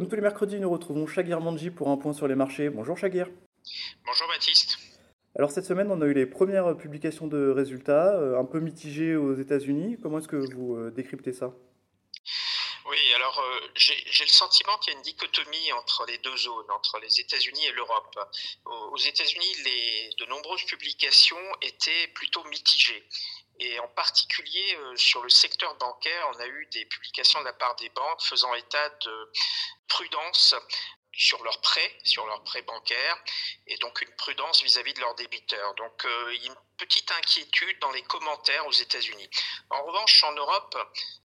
Comme tous les mercredis, nous retrouvons Shagir Manji pour un point sur les marchés. Bonjour Shagir. Bonjour Baptiste. Alors cette semaine, on a eu les premières publications de résultats, euh, un peu mitigées aux États-Unis. Comment est-ce que vous euh, décryptez ça? Oui, alors euh, j'ai le sentiment qu'il y a une dichotomie entre les deux zones, entre les États-Unis et l'Europe. Aux États-Unis, de nombreuses publications étaient plutôt mitigées. Et en particulier sur le secteur bancaire, on a eu des publications de la part des banques faisant état de prudence sur leurs prêts, sur leurs prêts bancaires, et donc une prudence vis-à-vis de leurs débiteurs. Donc euh, il y a une petite inquiétude dans les commentaires aux États-Unis. En revanche, en Europe,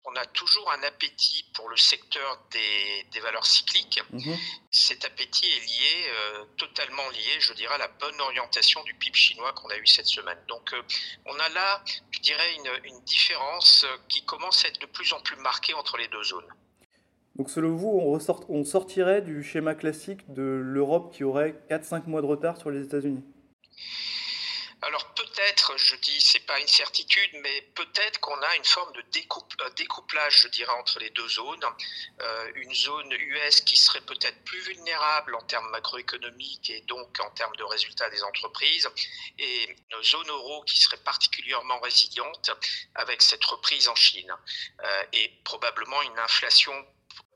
on a toujours un appétit pour le secteur des, des valeurs cycliques. Mhm. Cet appétit est lié, euh, totalement lié, je dirais, à la bonne orientation du PIB chinois qu'on a eu cette semaine. Donc euh, on a là, je dirais, une, une différence qui commence à être de plus en plus marquée entre les deux zones. Donc selon vous, on, sortirait du schéma classique de l'Europe qui aurait 4-5 mois de retard sur les États-Unis? Alors peut-être, je dis, c'est pas une certitude, mais peut-être qu'on a une forme de découplage, je dirais, entre les deux zones. Euh, une zone US qui serait peut-être plus vulnérable en termes macroéconomiques et donc en termes de résultats des entreprises, et une zone euro qui serait particulièrement résiliente avec cette reprise en Chine euh, et probablement une inflation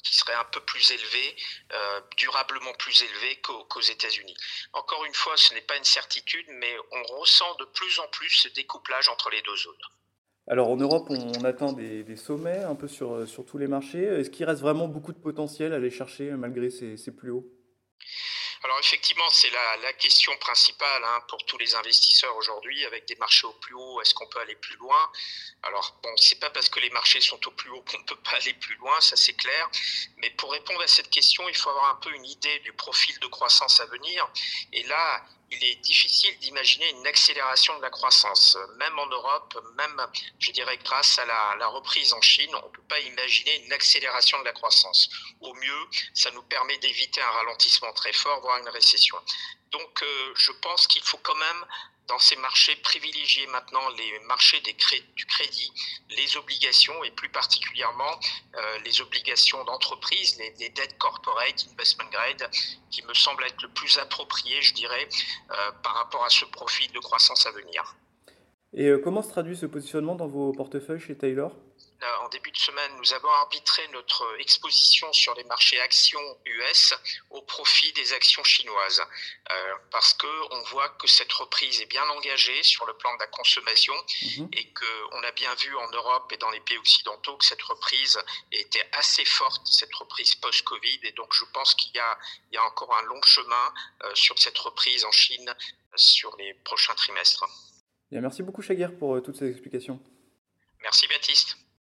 qui serait un peu plus élevé, euh, durablement plus élevé qu'aux États-Unis. Encore une fois, ce n'est pas une certitude, mais on ressent de plus en plus ce découplage entre les deux zones. Alors en Europe, on, atteint des, sommets un peu sur, tous les marchés. Est-ce qu'il reste vraiment beaucoup de potentiel à aller chercher malgré ces plus hauts? Alors effectivement, c'est la, question principale hein, pour tous les investisseurs aujourd'hui, avec des marchés au plus haut, est-ce qu'on peut aller plus loin? Alors bon, c'est pas parce que les marchés sont au plus haut qu'on ne peut pas aller plus loin, ça c'est clair. Mais pour répondre à cette question, il faut avoir un peu une idée du profil de croissance à venir. Et là, il est difficile d'imaginer une accélération de la croissance. Même en Europe, même, je dirais, grâce à la, reprise en Chine, on ne peut pas imaginer une accélération de la croissance. Au mieux, ça nous permet d'éviter un ralentissement très fort, voire une récession. Donc, euh, je pense qu'il faut quand même dans ces marchés, privilégier maintenant les marchés des du crédit, les obligations et plus particulièrement euh, les obligations d'entreprise, les, dettes corporate, investment grade, qui me semblent être le plus approprié, je dirais, euh, par rapport à ce profil de croissance à venir. Et euh, comment se traduit ce positionnement dans vos portefeuilles chez Taylor? En début de semaine, nous avons arbitré notre exposition sur les marchés actions US au profit des actions chinoises, euh, parce que on voit que cette reprise est bien engagée sur le plan de la consommation mhm. et que on a bien vu en Europe et dans les pays occidentaux que cette reprise était assez forte, cette reprise post-Covid, et donc je pense qu'il y a, il y a encore un long chemin euh, sur cette reprise en Chine sur les prochains trimestres. merci beaucoup Chaguer pour toutes ces explications. Merci Baptiste.